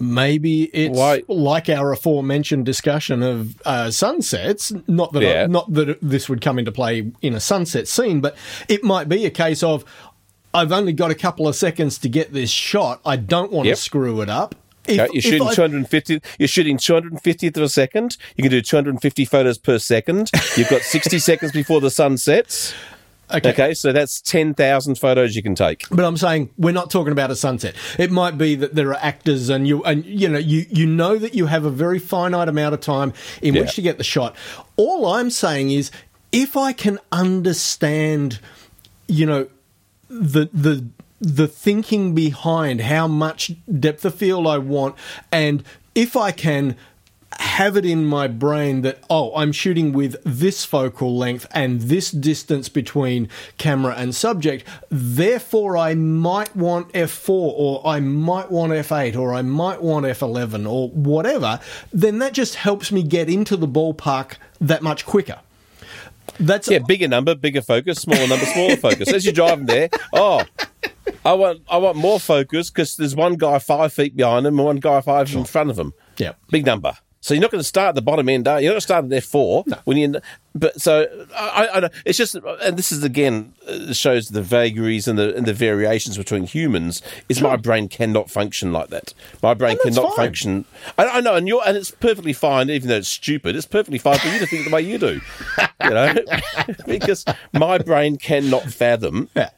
Maybe it's Why- like our aforementioned discussion of uh, sunsets. Not that Yeah. not that this would come into play in a sunset scene, but it might be a case of I've only got a couple of seconds to get this shot. I don't want Yep. to screw it up. If, Okay, you're shooting I- 250. You're shooting 250th of a second. You can do 250 photos per second. You've got 60 *laughs* seconds before the sun sets. Okay. Okay, so that's 10,000 photos you can take. But I'm saying we're not talking about a sunset. It might be that there are actors, and you and you know you you know that you have a very finite amount of time in Yeah. which to get the shot. All I'm saying is, if I can understand, you know, the the the thinking behind how much depth of field I want, and if I can have it in my brain that oh I'm shooting with this focal length and this distance between camera and subject therefore I might want f4 or I might want f8 or I might want f11 or whatever then that just helps me get into the ballpark that much quicker that's Yeah, bigger number, bigger focus, smaller number, smaller *laughs* focus. As you're driving there, oh, I want I want more focus because there's one guy five feet behind him and one guy five in front of him. yeah Big number. So you're not going to start at the bottom end, are you? You're not going to start at F four when you. But so I, I, it's just, and this is again uh, shows the vagaries and the and the variations between humans. Is my brain cannot function like that. My brain cannot fine. function. I, I know, and you're, and it's perfectly fine, even though it's stupid. It's perfectly fine for you to think the way you do, *laughs* you know, *laughs* because my brain cannot fathom yeah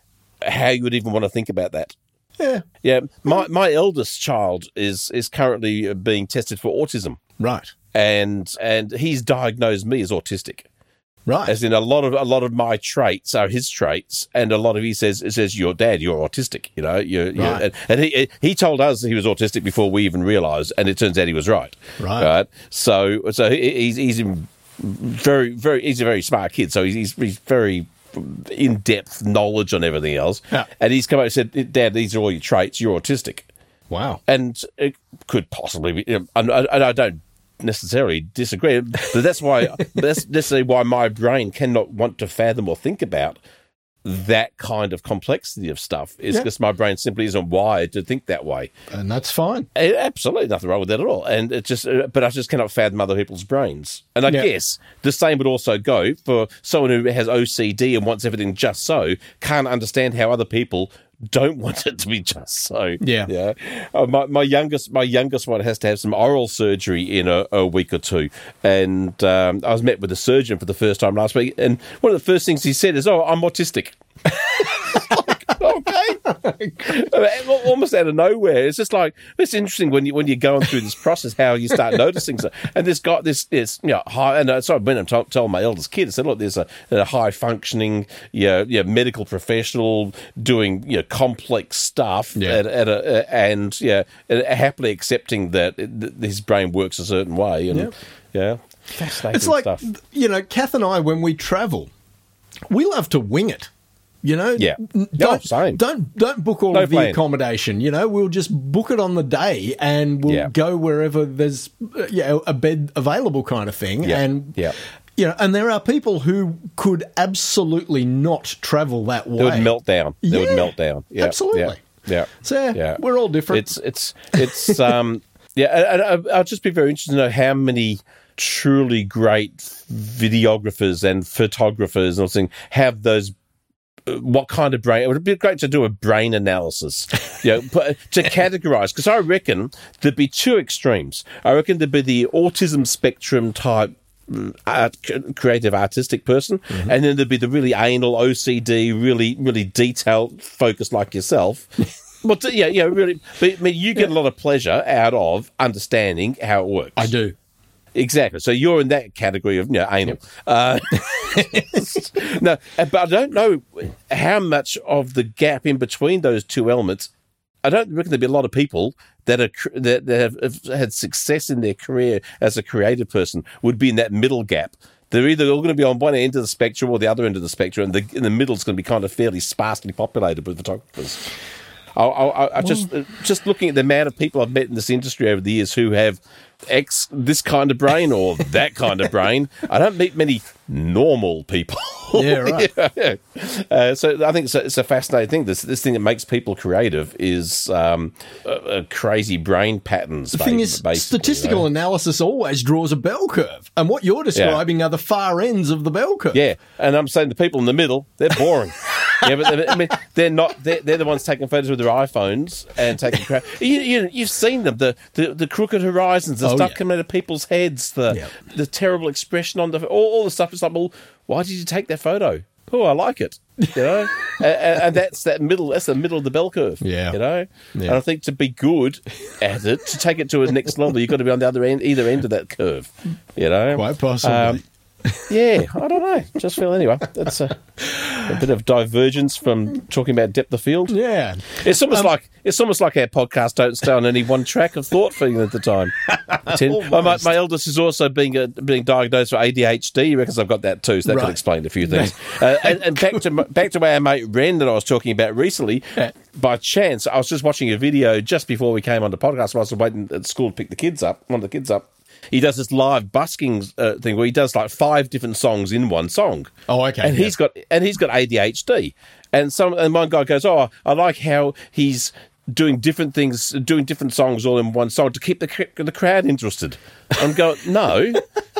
how you would even want to think about that. yeah Yeah, my my eldest child is is currently uh, being tested for autism right and and he's diagnosed me as autistic. right As in a lot of a lot of my traits are his traits, and a lot of he says it says your dad, you're autistic. You know, you're, you're Right. and, and he he told us he was autistic before we even realised, and it turns out he was right. Right. right? So so he's he's in very very he's a very smart kid. So he's he's, very in depth knowledge on everything else. Yeah. And he's come out and said, Dad, these are all your traits. You're autistic wow and it could possibly be. And and I don't necessarily disagree, but that's why that's necessarily why my brain cannot want to fathom or think about that kind of complexity of stuff. Is Yeah. because my brain simply isn't wired to think that way. And that's fine. Absolutely nothing wrong with that at all. And it just, uh, but I just cannot fathom other people's brains. And I Yeah. guess the same would also go for someone who has OCD and wants everything just so, can't understand how other people don't want it to be just so. Yeah. yeah. Uh, my, my youngest, my youngest one has to have some oral surgery in a, a week or two, and um, I was met with a surgeon for the first time last week, and one of the first things he said is, "Oh, I'm autistic." *laughs* Almost out of nowhere. It's just like it's interesting when you when you're going through this process how you start noticing stuff. And this guy, this this you know high. And uh, so I went and told, told my eldest kid. I said, look, there's a, a high functioning, yeah, yeah, medical professional doing you know complex stuff, Yeah. at, at a, and yeah, and happily accepting that it, that his brain works a certain way. And Yep. yeah, fascinating It's like, stuff. you know, Kath and I, when we travel, we love to wing it. You know, Yeah. Don't, same. don't don't book all No of the plan. accommodation. You know, we'll just book it on the day, and we'll Yeah. go wherever there's uh, you know, a bed available, kind of thing. Yeah. And Yeah. you know, and there are people who could absolutely not travel that way. They would melt down. They would Yeah, melt down. Yeah, absolutely. Yeah. So yeah, we're all different. It's it's it's *laughs* um yeah. I- I'll just be very interested to know how many truly great videographers and photographers and everything have those. What kind of brain? It would be great to do a brain analysis, you know, to *laughs* categorize. Because I reckon there'd be two extremes. I reckon there'd be the autism spectrum type mm, art, creative artistic person, and then there'd be the really anal OCD, really really detailed focused like yourself. *laughs* Well, yeah, yeah, really. But I mean, you get a lot of pleasure out of understanding how it works. I do. exactly. So you're in that category of you know anal. Uh, *laughs* *laughs* no, uh, but I don't know how much of the gap in between those two elements. I don't reckon there'd be a lot of people that are that, that have, had success in their career as a creative person would be in that middle gap. They're either all going to be on one end of the spectrum or the other end of the spectrum, and the, in the middle is going to be kind of fairly sparsely populated with photographers. I, I, I just uh, just looking at the amount of people I've met in this industry over the years who have X this kind of brain or that kind of brain. I don't meet many normal people. Yeah, right. *laughs* Yeah. Uh, so I think it's a, it's a fascinating thing. This this thing that makes people creative is um, uh, uh, crazy brain patterns. The thing is, statistical analysis always draws a bell curve, and what you're describing are the far ends of the bell curve. Yeah, and I'm saying the people in the middle, they're boring. *laughs* yeah, but they- I mean, they're not. They're, they're the ones taking photos with their iPhones and taking crap. You, you, you've seen them, the, the the crooked horizons, the Oh, stuff yeah. coming out of people's heads, the Yeah. the terrible expression on the all, all the stuff. It's like, well, why did you take that photo? Oh, I like it. You know, *laughs* and, and and that's that middle. That's the middle of the bell curve. Yeah. you know. Yeah. And I think to be good at it, to take it to a next level, you've got to be on the other end, either end of that curve. You know, Quite possibly. Um, yeah, I don't know. Just feel anyway. That's a, a bit of divergence from talking about depth of field. yeah. It's almost Um, like it's almost like our podcast don't stay on any one track of thought for you at the time. *laughs* Oh, my, my eldest is also being uh, being diagnosed with ADHD. He reckons I've got that too, so that Right. could explain a few things. *laughs* uh, and, and back to back to our mate Ren that I was talking about recently. Yeah. By chance, I was just watching a video just before we came on the podcast. While I was waiting at school to pick the kids up, one of the kids up. He does this live busking uh, thing where he does like five different songs in one song. Oh, okay, And yeah. he's got and he's got ADHD. And some and one guy goes, "Oh, I like how he's doing different things, doing different songs all in one song to keep the the crowd interested." I'm going, *laughs* "No,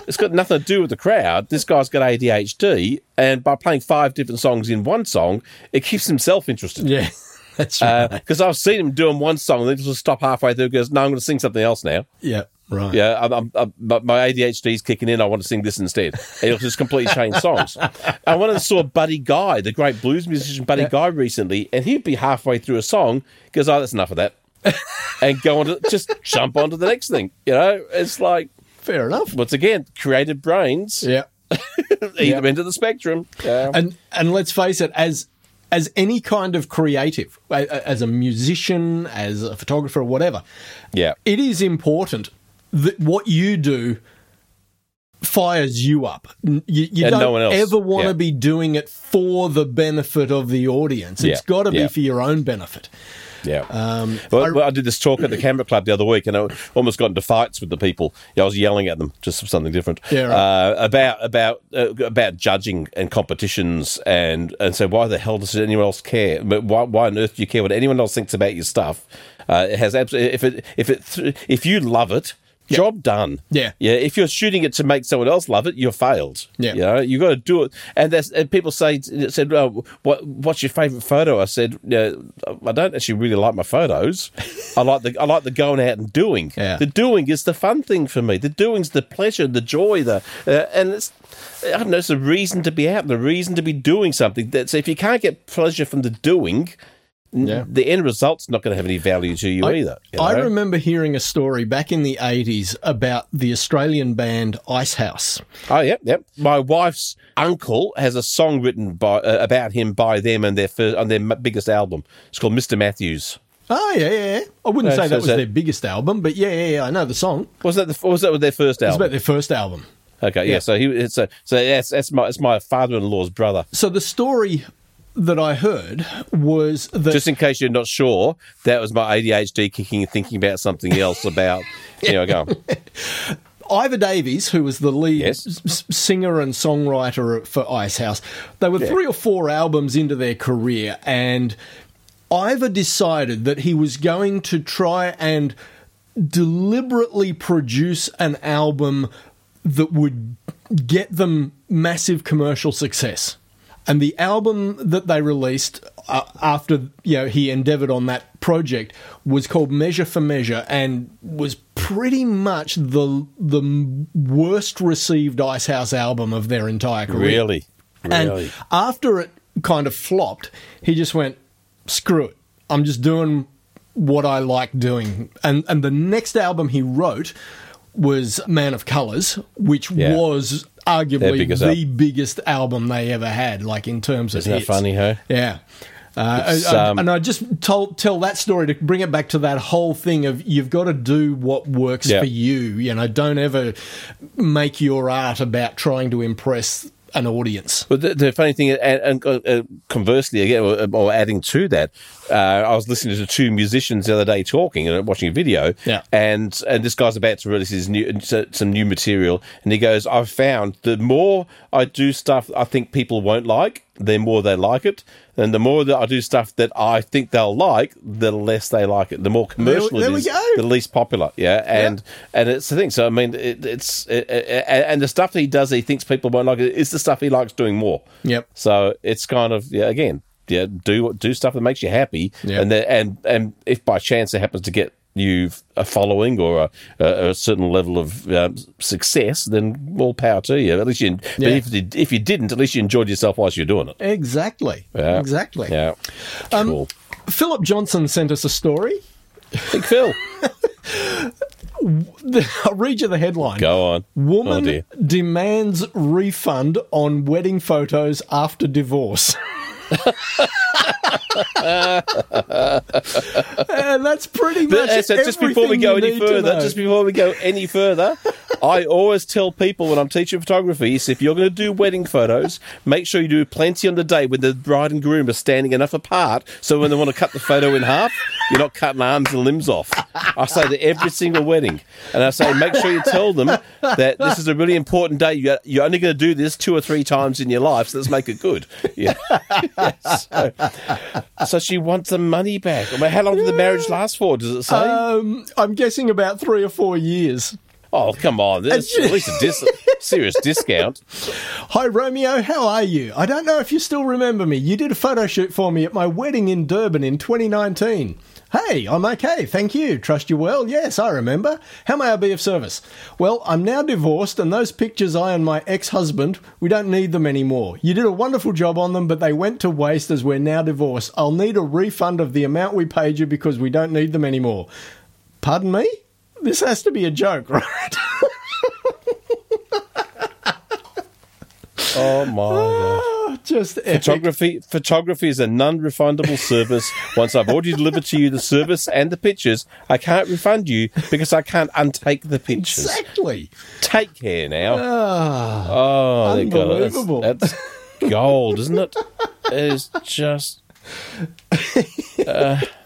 it's got nothing to do with the crowd. This guy's got ADHD, and by playing five different songs in one song, it keeps himself interested." Yeah. *laughs* That's right. Because I've seen him doing one song, and then just stop halfway through. and Goes, "No, I'm going to sing something else now." yeah. Right. Yeah, I'm, I'm, I'm, my ADHD is kicking in. I want to sing this instead. He'll just completely change songs. *laughs* I went and saw Buddy Guy, the great blues musician Buddy Guy, recently, and he'd be halfway through a song, goes, "Oh, that's enough of that," *laughs* and go on to just jump onto the next thing. You know, it's like Fair enough. once again, creative brains, Yeah. *laughs* either end of the spectrum. Yeah. And and let's face it, as as any kind of creative, as a musician, as a photographer, or whatever, yeah, it is important that what you do fires you up. You, you And don't no one else. ever want to Yeah. be doing it for the benefit of the audience. It's Yeah. got to be Yeah. for your own benefit. Yeah. Um, well, I- well, I did this talk at the Canberra Club the other week, and I almost got into fights with the people. I was yelling at them just for something different. Yeah, right. uh, about about uh, about judging and competitions, and and so why the hell does anyone else care? But why why on earth do you care what anyone else thinks about your stuff? Uh, it has absolutely if it if it if you love it. Job done. Yeah. yeah. If you're shooting it to make someone else love it, you're failed. Yeah. you know, you got to do it. And that's and people say said, oh, "What what's your favourite photo?" I said, yeah, "I don't actually really like my photos. *laughs* I like the I like the going out and doing. Yeah. The doing is the fun thing for me. The doing's the pleasure, the joy, the uh, and it's." I don't know. It's a reason to be out, the reason to be doing something. That's if you can't get pleasure from the doing, Yeah. the end result's not going to have any value to you I, either. you I remember hearing a story back in the 80s about the Australian band Icehouse. Oh, yep, yep. My wife's uncle has a song written by uh, about him by them and their first, on their biggest album. It's called Mr. Matthews. Oh, yeah, yeah, yeah. I wouldn't Uh, say so that was that- their biggest album, but yeah, yeah, yeah, I know the song. Was that the, was that their first It's album? about their first album. okay, yeah. yeah. So he it's a, so that's that's my it's my father-in-law's brother. So the story that I heard was that Just in case you're not sure, that was my ADHD kicking and thinking about something else about you know go. *laughs* Iva Davies, who was the lead Yes. s- singer and songwriter for Icehouse, they were three or four albums into their career, and Ivor decided that he was going to try and deliberately produce an album that would get them massive commercial success. And the album that they released uh, after you know he endeavored on that project was called Measure for Measure and was pretty much the the worst received Icehouse album of their entire career. Really, really. And after it kind of flopped, he just went, "Screw it! I'm just doing what I like doing." And and the next album he wrote was Man of Colors, which Yeah. was arguably biggest the al- biggest album they ever had, like in terms of Isn't that hits. funny, huh? Yeah. Uh, I- um, and I just told, tell that story to bring it back to that whole thing of you've got to do what works Yeah. for you. You know, don't ever make your art about trying to impress an audience. But the, the funny thing, and, and uh, conversely, again, or, or adding to that, uh, I was listening to two musicians the other day talking and watching a video, Yeah. and and this guy's about to release his new some new material, and he goes, "I've found the more I do stuff I think people won't like, the more they like it." And the more that I do stuff that I think they'll like, the less they like it. The more commercial there it we is, the least popular. Yeah, and and it's the thing. So I mean, it, it's it, it, and the stuff that he does, that he thinks people won't like it. Is the stuff he likes doing more. Yep. So it's kind of yeah, again, yeah, do do stuff that makes you happy, Yeah. and then, and and if by chance it happens to get you a following or a, a, a certain level of um, success, then all power to you. At least you, but if you, if you didn't, at least you enjoyed yourself whilst you're doing it. Exactly. Yeah. Exactly. Yeah, Um, cool. Philip Johnson sent us a story. Big Phil, *laughs* *laughs* I'll read you the headline. go on. Oh Woman dear. demands refund on wedding photos after divorce. *laughs* and that's pretty much But, uh, so just before we go any further, just before we go any further, I always tell people when I'm teaching photography is if you're going to do wedding photos, make sure you do plenty on the day when the bride and groom are standing enough apart so when they want to cut the photo in half, you're not cutting arms and limbs off. I say that every single wedding. And I say make sure you tell them that this is a really important day. You- You're only going to do this two or three times in your life, so let's make it good. Yeah. *laughs* so, so she wants the money back. I mean, how long did the marriage last for? Does it say? um, I'm guessing about three or four years. Oh, come on. That's at least a dis- *laughs* serious discount. Hi, Romeo. How are you? I don't know if you still remember me. You did a photo shoot for me at my wedding in Durban in 2019. Hey, I'm okay, thank you. Trust you well? Yes, I remember. How may I be of service? Well, I'm now divorced, and those pictures I and my ex husband, we don't need them anymore. You did a wonderful job on them, but they went to waste as we're now divorced. I'll need a refund of the amount we paid you because we don't need them anymore. Pardon me? This has to be a joke, right? Oh, my God. Just epic. Photography, photography is a non-refundable service. Once I've already delivered to you the service and the pictures, I can't refund you because I can't untake the pictures. Exactly. Take care now. Ah. Oh, got. Unbelievable. That's, that's gold, isn't it? It is just. Uh, *laughs*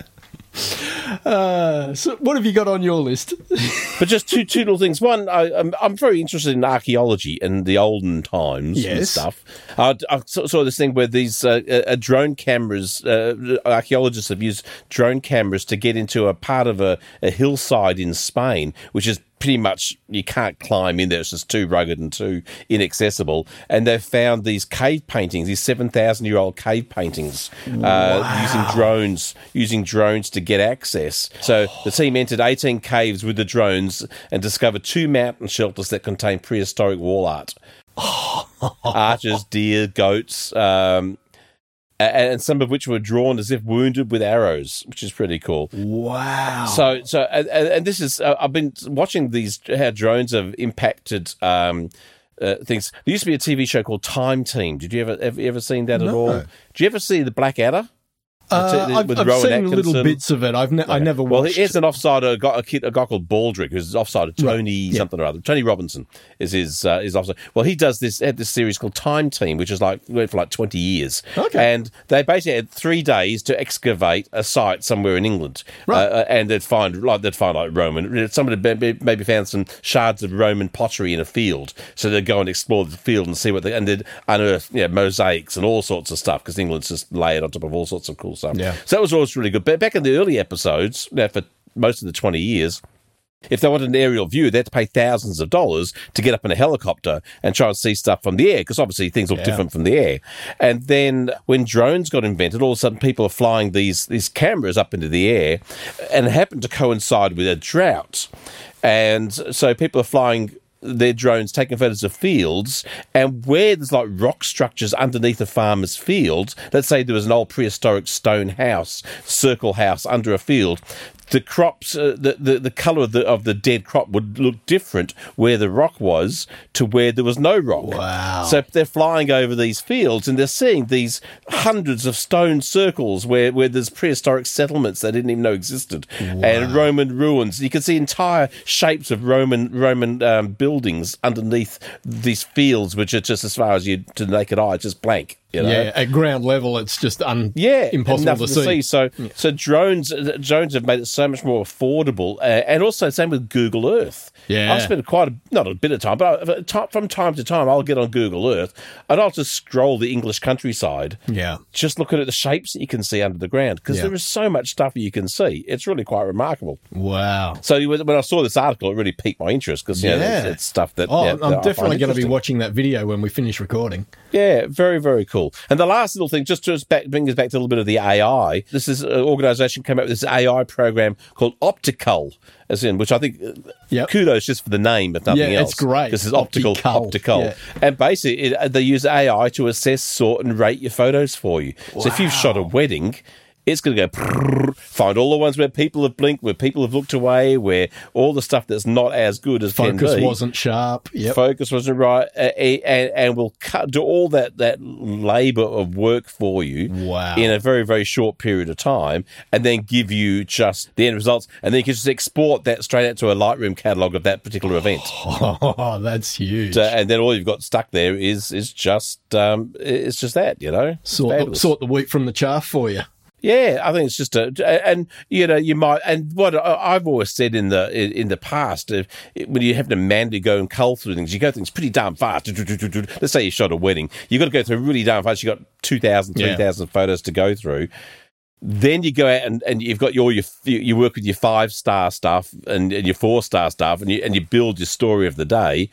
so what have you got on your list? *laughs* But just two two little things. One, I, I'm, I'm very interested in archaeology and the olden times and stuff. I, I saw saw this thing where these uh, uh, drone cameras, uh, archaeologists have used drone cameras to get into a part of a, a hillside in Spain, which is pretty much you can't climb in there. It's just too rugged and too inaccessible. And they've found these cave paintings, these seven thousand year old cave paintings, uh, using drones, using drones to get access. So the team entered eighteen caves with the drones and discovered two mountain shelters that contain prehistoric wall art. *laughs* Archers, deer, goats. Um, and some of which were drawn as if wounded with arrows, which is pretty cool. Wow. So, so, and, and this is, uh, I've been watching these how drones have impacted um, uh, things. There used to be a TV show called Time Team. Did you ever, ever, ever seen that at all? Did you ever see the Blackadder? Uh, I've, with I've Rowan seen little bits of it. I've ne- I never watched. Well, here's an offsider, a guy, a, kid, a guy called Baldrick, who's offside of Tony yeah. something or other. Tony Robinson is his uh, his offside. Well, he does this had this series called Time Team, which is like went for like twenty years. Okay. and they basically had three days to excavate a site somewhere in England, Right. Uh, uh, and they'd find like they'd find like Roman. Somebody maybe maybe found some shards of Roman pottery in a field, so they'd go and explore the field and see what they and they'd unearth you know, mosaics and all sorts of stuff because England's just layered on top of all sorts of cool stuff. Yeah. So that was always really good. But back in the early episodes, now for most of the 20 years, if they wanted an aerial view, they had to pay thousands of dollars to get up in a helicopter and try and see stuff from the air because obviously things look Yeah. different from the air. And then when drones got invented, all of a sudden people are flying these these cameras up into the air, and it happened to coincide with a drought, and so people are flying their drones taking photos of fields and where there's like rock structures underneath a farmer's field let's say there was an old prehistoric stone house circle house under a field the crops uh, the, the the color of the of the dead crop would look different where the rock was to where there was no rock Wow. so they're flying over these fields and they're seeing these hundreds of stone circles where, where there's prehistoric settlements they didn't even know existed and Roman ruins. You can see entire shapes of Roman Roman um, buildings underneath these fields, which are just as far as you to the naked eye, just blank. You know? yeah, at ground level, it's just un- Yeah, impossible nothing to see. So, so drones, uh, drones have made it so much more affordable, uh, and also same with Google Earth. Yeah. I spend quite a not a bit of time, but I- from time to time, I'll get on Google Earth and I'll just scroll the English countryside, Yeah. just looking at the shapes that you can see under the ground because Yeah. there is so much stuff you can see. It's really quite remarkable. Wow. So when I saw this article, it really piqued my interest because yeah, Yeah. it's, it's stuff that. Oh, yeah, I'm that definitely going to be watching that video when we finish recording. Yeah, very, very cool. And the last little thing, just to back, bring us back to a little bit of the AI. This is an organisation came up with this AI program called Optical, as in which I think uh, Yep. kudos just for the name, if nothing Yeah, else. it's great. This is optical, Optical, optical, yeah. and basically it, uh, they use AI to assess, sort, and rate your photos for you. So if you've shot a wedding. It's going to go find all the ones where people have blinked, where people have looked away, where all the stuff that's not as good as can Focus wasn't sharp. Yep. focus wasn't right, uh, and and will cut do all that that labor of work for you Wow. in a very very short period of time, and then give you just the end results, and then you can just export that straight out to a Lightroom catalog of that particular event. *laughs* Oh, that's huge. Uh, and then all you've got stuck there is is just um, it's just that you know sort, the, sort the wheat from the chaff for you. Yeah, I think it's just a, and you know, you might, and what I- I've always said in the in the past, if, when you have to manually go and cull through things, you go things pretty damn fast. Let's say you shot a wedding, you've got to go through really damn fast. You got 2,000, Yeah. 3,000 photos to go through. Then you go out and, and you've got your, your you work with your five star stuff and, and your four star stuff, and you and you build your story of the day.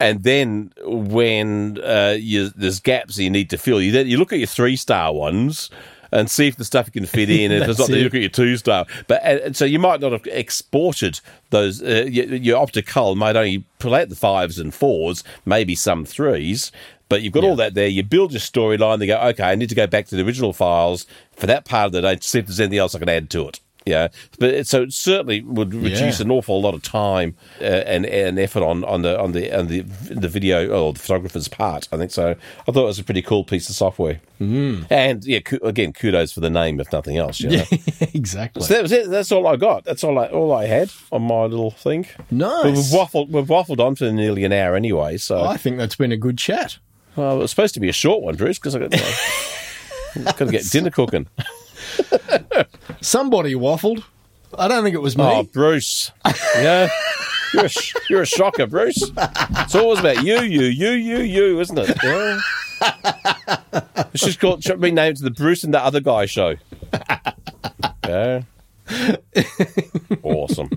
And then when uh, you, there's gaps that you need to fill, you then you look at your three star ones and see if the stuff you can fit in. If *laughs* it's not, then you look at your two star. But and so you might not have exported those. Uh, your, your optical might only pull out the fives and fours, maybe some threes. But you've got all that there. You build your storyline. They go, okay, I need to go back to the original files for that part of the day to see if there's anything else I can add to it. Yeah, but it, so it certainly would reduce Yeah. an awful lot of time uh, and and effort on, on the on the on the the video or the photographer's part. I think so. I thought it was a pretty cool piece of software. Mm. And yeah, ku- again, kudos for the name, if nothing else. You know? Yeah, *laughs* exactly. So that was it. That's all I got. That's all I all I had on my little thing. Nice. We've waffled we've waffled on for nearly an hour anyway. So I think that's been a good chat. well, it was supposed to be a short one, Bruce, because I got *laughs* got to get dinner cooking. *laughs* Somebody waffled. I don't think it was me. Oh, Bruce. Yeah. You're a, sh- you're a shocker, Bruce. It's always about you, you, you, you, you, isn't it? Yeah. It's just called, should be named the Bruce and the Other Guy show. Yeah. Awesome.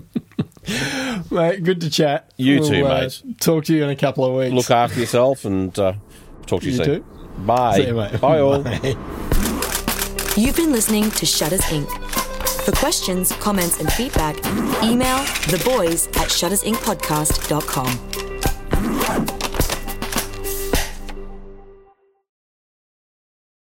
mate, good to chat. You too, mate. Talk to you in a couple of weeks. Look after yourself and uh, talk to you, You soon. too. Bye. See you, mate. Bye, all. *laughs* Bye. You've been listening to Shutters Inc. For questions, comments, and feedback, email the boys at shuttersincpodcast.com.